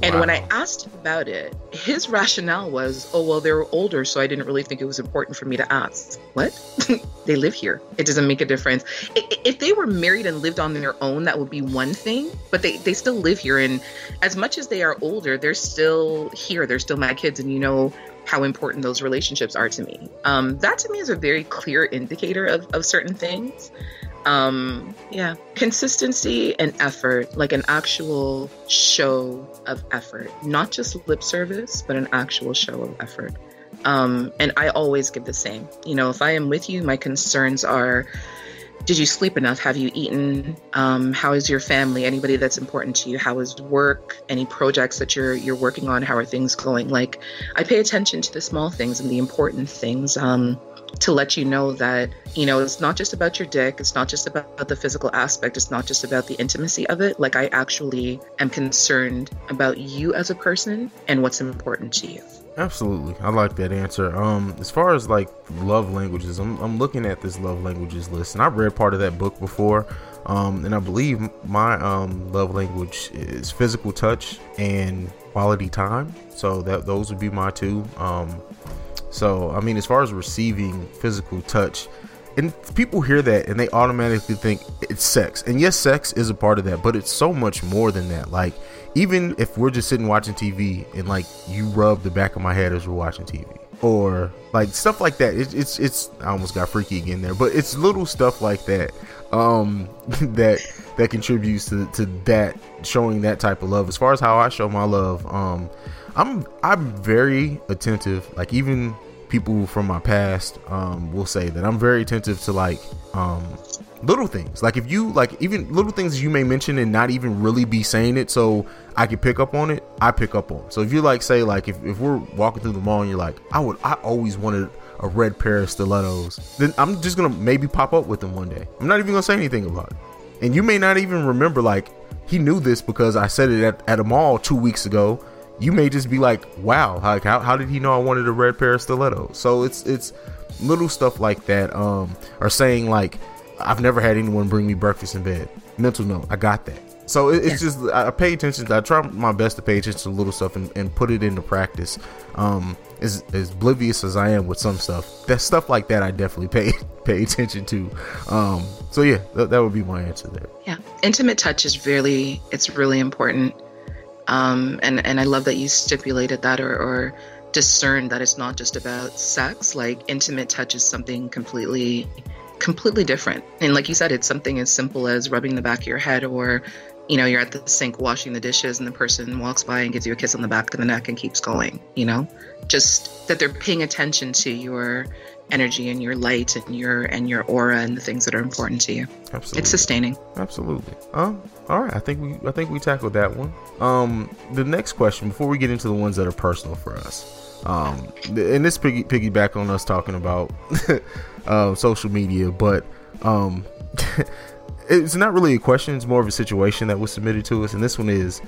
And wow. when I asked him about it, his rationale was, oh, well, they were older, so I didn't really think it was important for me to ask. What? they live here. It doesn't make a difference. If they were married and lived on their own, that would be one thing, but they, they still live here. And as much as they are older, they're still here. They're still my kids. And you know how important those relationships are to me. Um, that to me is a very clear indicator of, of certain things um yeah consistency and effort like an actual show of effort. Not just lip service but an actual show of effort. Um and i always give the same. You know if i am with you my concerns are did you sleep enough? Have you eaten? Um, how is your family? Anybody that's important to you? How is work? Any projects that you're you're working on? How are things going? Like i pay attention to the small things and the important things. Um, to let you know that, you know, it's not just about your dick, it's not just about the physical aspect, it's not just about the intimacy of it. Like, I actually am concerned about you as a person and what's important to you. Absolutely. I like that answer. Um, as far as like love languages, I'm, I'm looking at this love languages list and I've read part of that book before. Um, and I believe my um, love language is physical touch and quality time. So that those would be my two. Um, so, I mean, as far as receiving physical touch, and people hear that and they automatically think it's sex. And yes, sex is a part of that, but it's so much more than that. Like, even if we're just sitting watching TV and like you rub the back of my head as we're watching TV, or like stuff like that. It, it's it's I almost got freaky again there, but it's little stuff like that um that that contributes to, to that showing that type of love. As far as how I show my love, um, I'm I'm very attentive. Like even people from my past um, will say that I'm very attentive to like um, little things. Like if you like even little things you may mention and not even really be saying it, so I can pick up on it. I pick up on. So if you like say like if, if we're walking through the mall and you're like I would I always wanted a red pair of stilettos, then I'm just gonna maybe pop up with them one day. I'm not even gonna say anything about it, and you may not even remember like he knew this because I said it at, at a mall two weeks ago you may just be like, wow, like how, how did he know I wanted a red pair of stilettos? So it's it's little stuff like that. Um, or saying like, I've never had anyone bring me breakfast in bed. Mental note, I got that. So it, it's just I pay attention. To, I try my best to pay attention to little stuff and, and put it into practice. Um, as, as oblivious as I am with some stuff, that stuff like that I definitely pay pay attention to. Um, so yeah, th- that would be my answer there. Yeah, intimate touch is really it's really important. Um, and and I love that you stipulated that or, or discerned that it's not just about sex. Like intimate touch is something completely completely different. And like you said, it's something as simple as rubbing the back of your head or you know, you're at the sink washing the dishes and the person walks by and gives you a kiss on the back of the neck and keeps going, you know? Just that they're paying attention to your energy and your light and your and your aura and the things that are important to you. Absolutely. It's sustaining. Absolutely. Um all right, I think we I think we tackled that one. Um the next question before we get into the ones that are personal for us. Um and this piggy piggyback on us talking about uh, social media, but um it's not really a question, it's more of a situation that was submitted to us and this one is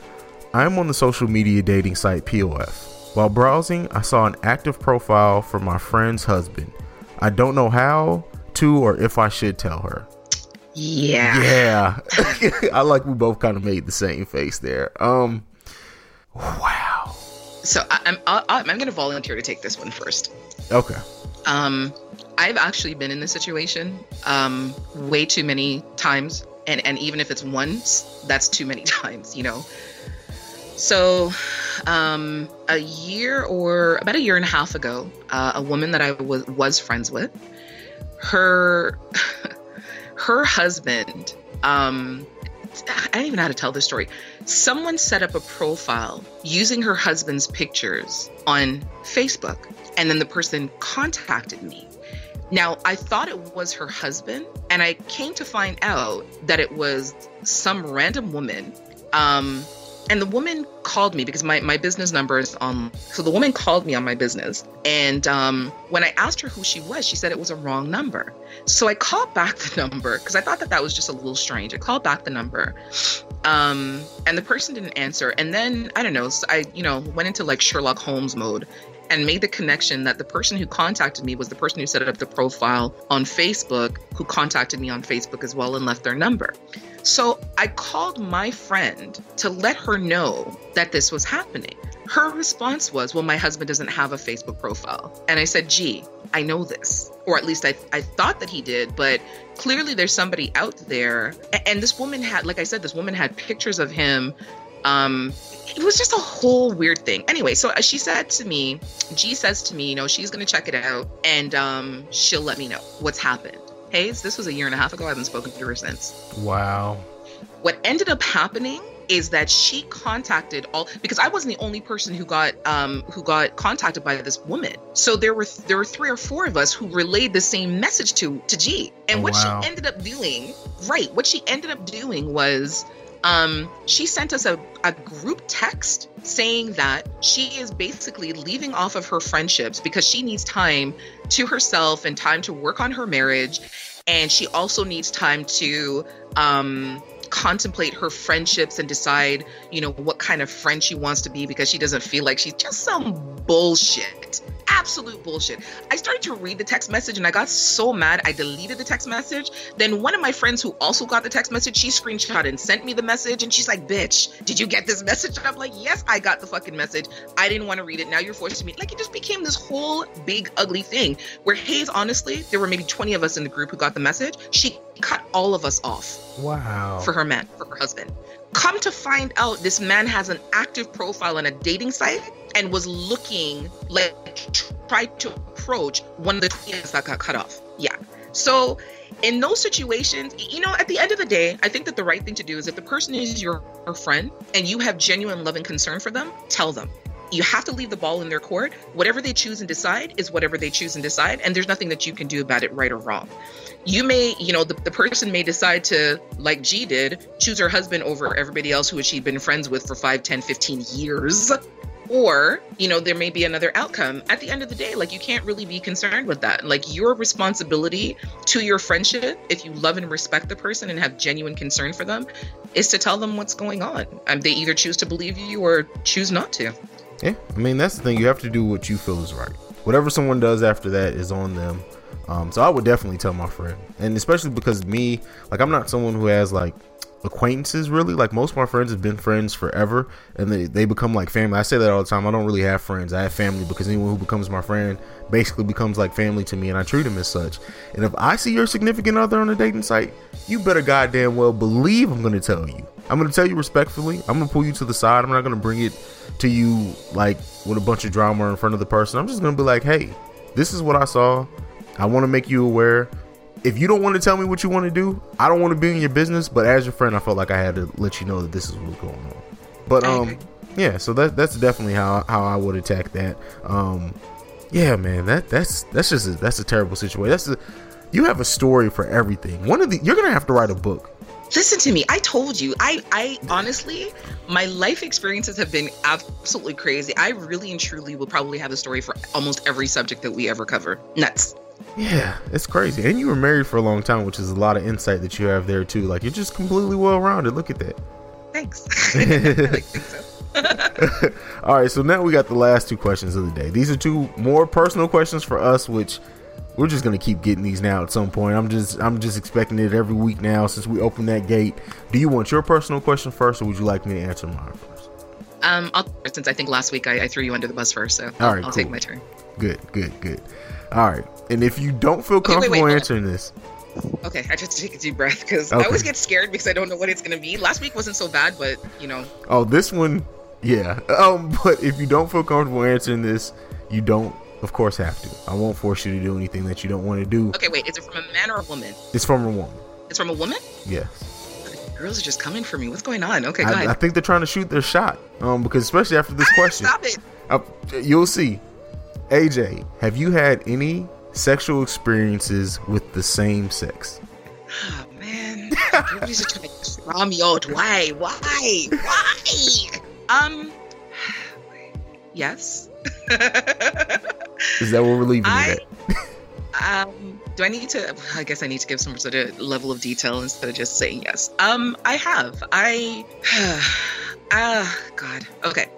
I'm on the social media dating site POF. While browsing, I saw an active profile for my friend's husband. I don't know how to or if I should tell her. Yeah. Yeah. I like we both kind of made the same face there. Um wow. So I, am I'm, I'm going to volunteer to take this one first. Okay. Um I've actually been in this situation um way too many times and and even if it's once, that's too many times, you know. So, um, a year or about a year and a half ago, uh, a woman that I was was friends with, her her husband, um, I don't even know how to tell this story. Someone set up a profile using her husband's pictures on Facebook, and then the person contacted me. Now, I thought it was her husband, and I came to find out that it was some random woman um, and the woman called me because my, my business number is on. So the woman called me on my business. And um, when I asked her who she was, she said it was a wrong number. So I called back the number because I thought that that was just a little strange. I called back the number. Um, and the person didn't answer. And then I don't know. So I, you know, went into like Sherlock Holmes mode and made the connection that the person who contacted me was the person who set up the profile on Facebook, who contacted me on Facebook as well and left their number. So I called my friend to let her know that this was happening. Her response was, Well, my husband doesn't have a Facebook profile. And I said, Gee, I know this. Or at least I, I thought that he did, but clearly there's somebody out there. And this woman had, like I said, this woman had pictures of him. Um, it was just a whole weird thing. Anyway, so uh, she said to me, G says to me, you know, she's to check it out and um, she'll let me know what's happened. Hayes, this was a year and a half ago. I haven't spoken to her since. Wow. What ended up happening is that she contacted all because I wasn't the only person who got um who got contacted by this woman. So there were there were three or four of us who relayed the same message to to G. And Oh, what wow. she ended up doing, right, what she ended up doing was um she sent us a, a group text saying that she is basically leaving off of her friendships because she needs time to herself and time to work on her marriage and she also needs time to um contemplate her friendships and decide, you know, what kind of friend she wants to be because she doesn't feel like she's just some bullshit. Absolute bullshit. I started to read the text message and I got so mad I deleted the text message. Then one of my friends who also got the text message, she screenshot and sent me the message and she's like, "Bitch, did you get this message?" And I'm like, "Yes, I got the fucking message. I didn't want to read it. Now you're forcing me." Like it just became this whole big ugly thing where Hayes honestly, there were maybe 20 of us in the group who got the message. She cut all of us off Wow. for her man, for her husband. Come to find out, this man has an active profile on a dating site and was looking like tried to approach one of the tweets that got cut off. Yeah. So in those situations, you know, at the end of the day, I think that the right thing to do is if the person is your, friend and you have genuine love and concern for them, tell them. You have to leave the ball in their court. Whatever they choose and decide is whatever they choose and decide, and there's nothing that you can do about it, right or wrong you may, you know, the, the person may decide to, like G did, choose her husband over everybody else who she'd been friends with for 5, 10, 15 years. Or, you know, there may be another outcome. At the end of the day, like, you can't really be concerned with that. Like, your responsibility to your friendship, if you love and respect the person and have genuine concern for them, is to tell them what's going on. Um, they either choose to believe you or choose not to. Yeah, I mean that's the thing. You have to do what you feel is right. Whatever someone does after that is on them. Um, so I would definitely tell my friend, and especially because me, like I'm not someone who has like acquaintances really. Like most of my friends have been friends forever, and they they become like family. I say that all the time. I don't really have friends. I have family because anyone who becomes my friend basically becomes like family to me, and I treat them as such. And if I see your significant other on a dating site, you better goddamn well believe I'm to tell you. I'm to tell you respectfully. I'm to pull you to the side. I'm not to bring it to you like with a bunch of drama in front of the person. I'm just to be like, hey, this is what I saw. I want to make you aware. If you don't want to tell me what you want to do, I don't want to be in your business. But as your friend, I felt like I had to let you know that this is what's going on. But um, yeah. So that that's definitely how how I would attack that. Um, yeah, man. That that's that's just a, that's a terrible situation. That's a you have a story for everything. One of the you're gonna have to write a book. Listen to me. I told you. I I honestly, my life experiences have been absolutely crazy. I really and truly will probably have a story for almost every subject that we ever cover. Nuts. Yeah, it's crazy. And you were married for a long time, which is a lot of insight that you have there too. Like you're just completely well rounded. Look at that. Thanks. Like so. All right, so now we got the last two questions of the day. These are two more personal questions for us, which we're just gonna keep getting these now at some point. I'm just I'm just expecting it every week now since we opened that gate. Do you want your personal question first, or would you like me to answer mine first? Um, I'll since I think last week I, I threw you under the bus first, so All right, I'll, right, I'll take my turn. Good, good, good. All right, and if you don't feel Okay, comfortable wait, hold answering this, Okay, I just take a deep breath because Okay. I always get scared because I don't know what it's gonna be. Last week wasn't so bad, but you know, oh, this one, yeah. Um, but if you don't feel comfortable answering this, you don't, of course, have to. I won't force you to do anything that you don't want to do. okay, wait, is it from a man or a woman? It's from a woman. It's from a woman. Yes. Girls are just coming for me. What's going on? Okay, go I, I think they're trying to shoot their shot. Um, because especially after this question, Stop it. uh, you'll see. AJ, have you had any sexual experiences with the same sex? Oh man, just trying to draw me out. Why? Why? Why? Um. Yes. Is that what we're leaving I- at? um. do I need to? I guess I need to give some sort of level of detail instead of just saying yes. Um, I have. I. Ah, God. Okay.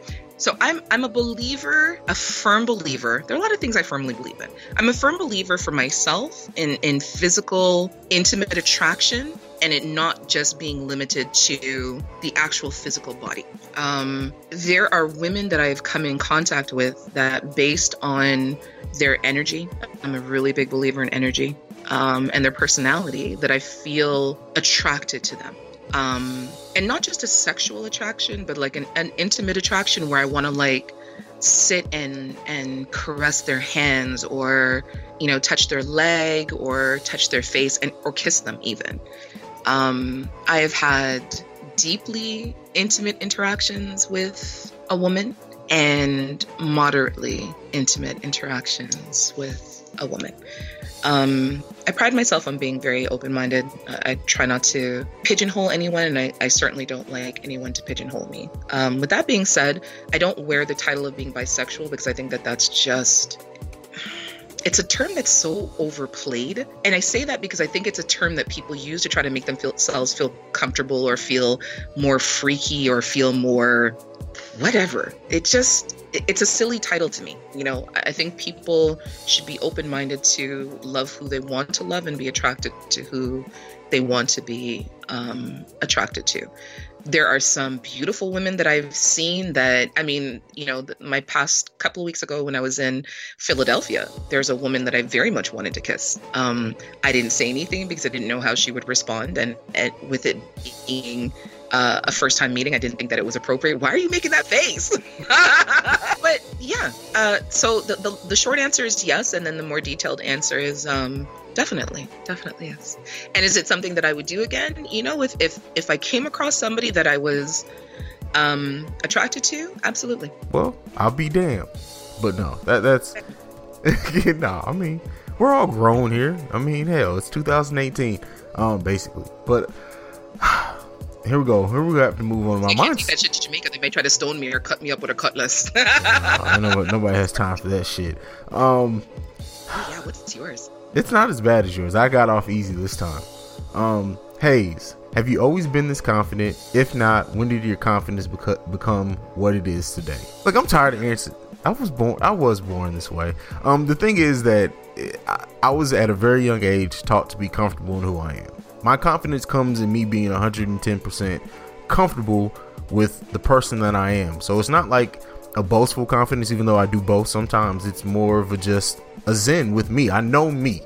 So I'm I'm a believer, a firm believer. There are a lot of things I firmly believe in. I'm a firm believer for myself in in physical, intimate attraction, and it not just being limited to the actual physical body. Um, there are women that I've come in contact with that, based on their energy, I'm a really big believer in energy, um, and their personality, that I feel attracted to them um and not just a sexual attraction but like an, an intimate attraction where i want to like sit and and caress their hands or you know touch their leg or touch their face and or kiss them even. Um i have had deeply intimate interactions with a woman and moderately intimate interactions with a woman um, I pride myself on being very open minded. I try not to pigeonhole anyone, and I, I, certainly don't like anyone to pigeonhole me. Um, with that being said, I don't wear the title of being bisexual because I think that that's just. It's a term that's so overplayed. And I say that because I think it's a term that people use to try to make themselves feel comfortable or feel more freaky or feel more whatever. It just it's a silly title to me. You know, I think people should be open minded to love who they want to love and be attracted to who they want to be um, attracted to. There are some beautiful women that I've seen that, I mean, you know, my past couple of weeks ago when I was in Philadelphia, there's a woman that I very much wanted to kiss. Um, I didn't say anything because I didn't know how she would respond. And, and with it being uh, a first time meeting. I didn't think that it was appropriate. Why are you making that face? but yeah, uh, so the, the, the short answer is yes, and then the more detailed answer is um, definitely, definitely yes. And is it something that I would do again? You know, if if if I came across somebody that I was um, attracted to, absolutely. Well, I'll be damned. But no, that that's no. I mean, we're all grown here. I mean, hell, it's 2018, um, basically. But here we go. Here we have to move on. My mind. Take that shit to Jamaica. They may try to stone me or cut me up with a cutlass. uh, I know, but nobody has time for that shit. Um, oh, yeah, what's yours? It's not as bad as yours. I got off easy this time. Um, Haize, have you always been this confident? If not, when did your confidence beca- become what it is today? Like, I'm tired of answering. I was born. I was born this way. Um, the thing is that I, I was at a very young age taught to be comfortable in who I am. My confidence comes in me being 110% comfortable with the person that I am. So it's not like a boastful confidence, even though I do both sometimes. It's more of a just a zen with me. I know me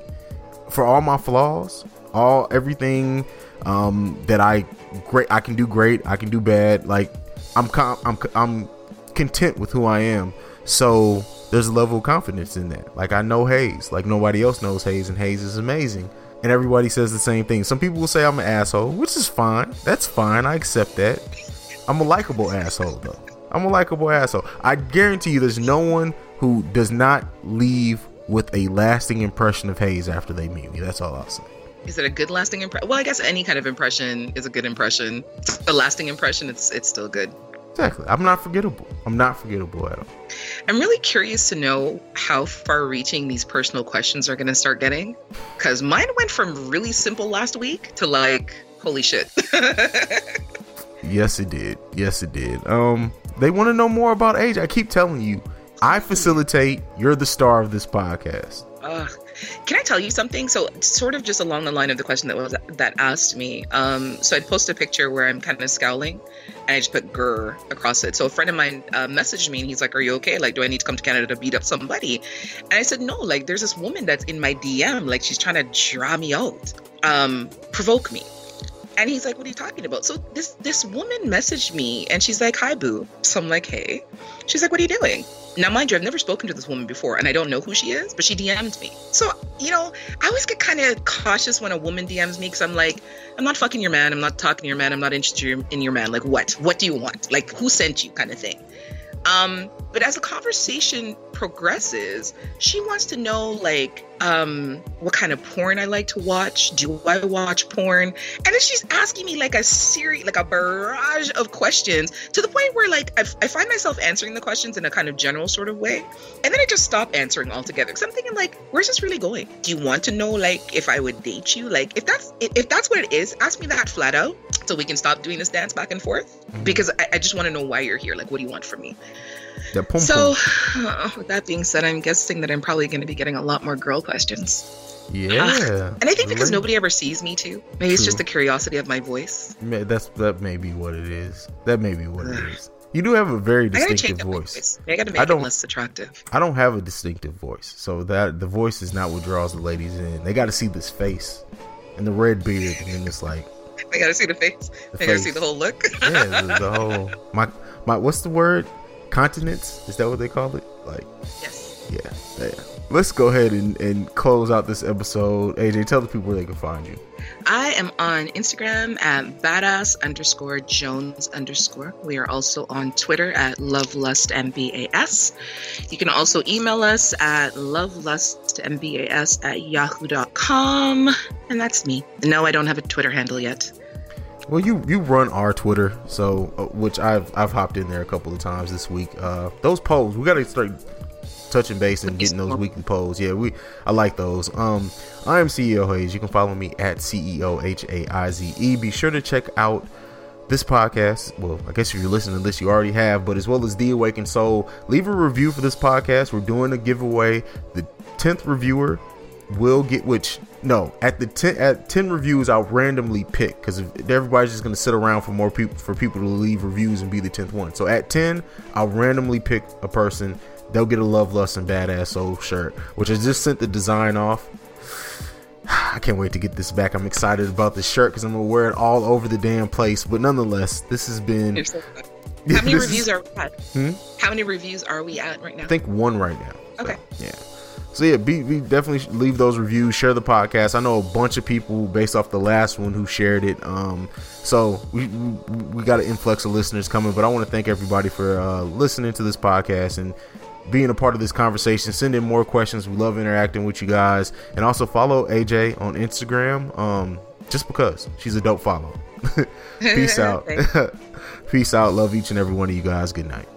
for all my flaws, all everything um, that I great. I can do great. I can do bad. Like I'm, com- I'm, I'm content with who I am. So there's a level of confidence in that. Like I know Hayes, like nobody else knows Hayes, and Hayes is amazing and everybody says the same thing. Some people will say I'm an asshole, which is fine. That's fine. I accept that. I'm a likable asshole though. I'm a likable asshole. I guarantee you there's no one who does not leave with a lasting impression of Haize after they meet me. That's all I'll say. Is it a good lasting impression? Well, I guess any kind of impression is a good impression. A lasting impression, it's it's still good. Exactly. I'm not forgettable. I'm not forgettable at all. I'm really curious to know how far reaching these personal questions are going to start getting. Because mine went from really simple last week to like, holy shit. yes, it did. Yes, it did. Um, They want to know more about age. I keep telling you, I facilitate. You're the star of this podcast. Uh, can I tell you something? So, sort of just along the line of the question that was that asked me. Um, so I'd post a picture where I'm kind of scowling, and I just put "grr" across it. So a friend of mine uh, messaged me, and he's like, "Are you okay? Like, do I need to come to Canada to beat up somebody?" And I said, "No. Like, there's this woman that's in my DM. Like, she's trying to draw me out, um, provoke me." And he's like, "What are you talking about?" So this this woman messaged me, and she's like, "Hi, boo." So I'm like, "Hey." She's like, "What are you doing?" Now, mind you, I've never spoken to this woman before, and I don't know who she is, but she DM'd me. So, you know, I always get kind of cautious when a woman DMs me because I'm like, I'm not fucking your man. I'm not talking to your man. I'm not interested in your man. Like, what? What do you want? Like, who sent you? Kind of thing. Um, but as the conversation progresses, she wants to know like um what kind of porn I like to watch. Do I watch porn? And then she's asking me like a series, like a barrage of questions to the point where like I, I find myself answering the questions in a kind of general sort of way, and then I just stop answering altogether because I'm thinking like, where's this really going? Do you want to know like if I would date you? Like if that's if that's what it is, ask me that flat out so we can stop doing this dance back and forth because I, I just want to know why you're here. Like, what do you want from me? Yeah, So, uh, with that being said, I'm guessing that I'm probably going to be getting a lot more girl questions. yeah, And I think because nobody ever sees me too. Maybe it's just the curiosity of my voice. May- that's that may be what it is. That may be what it is. You do have a very I distinctive voice. voice. I gotta make it don't- less attractive. I don't have a distinctive voice, so that the voice is not what draws the ladies in. They got to see this face and the red beard, and then it's like I gotta see the face. the I gotta see the whole look. yeah, the, the whole my my what's the word? Continents? Is that what they call it? Like yes. yeah, yeah. Let's go ahead and, and close out this episode. AJ, tell the people where they can find you. I am on Instagram at badass underscore Jones underscore. We are also on Twitter at lovelustmbas. You can also email us at lovelustmbas at yahoo.com. And that's me. No, I don't have a Twitter handle yet. Well, you you run our Twitter, so uh, which I've I've hopped in there a couple of times this week. Uh, those polls, we got to start touching base and getting those weekly polls. Yeah, we I like those. Um, I am CEO Hayes. You can follow me at CEO H A I Z E. Be sure to check out this podcast. Well, I guess if you're listening to this, you already have, but as well as The Awakened Soul, leave a review for this podcast. We're doing a giveaway. The tenth reviewer will get which no at the 10 at 10 reviews i'll randomly pick because everybody's just going to sit around for more people for people to leave reviews and be the 10th one so at 10 i'll randomly pick a person they'll get a love lust and badass soul shirt which i just sent the design off i can't wait to get this back i'm excited about this shirt because i'm gonna wear it all over the damn place but nonetheless this has been so. How many reviews is- are we at? Hmm? How many reviews are we at right now? I think one right now. So, Okay. yeah. So yeah, be, be definitely leave those reviews, share the podcast. I know a bunch of people based off the last one who shared it. Um, so we we, got an influx of listeners coming, but I want to thank everybody for uh, listening to this podcast and being a part of this conversation. Send in more questions. We love interacting with you guys, and also follow AJ on Instagram. Um, just because she's a dope follow. Peace out. Peace out. Love each and every one of you guys. Good night.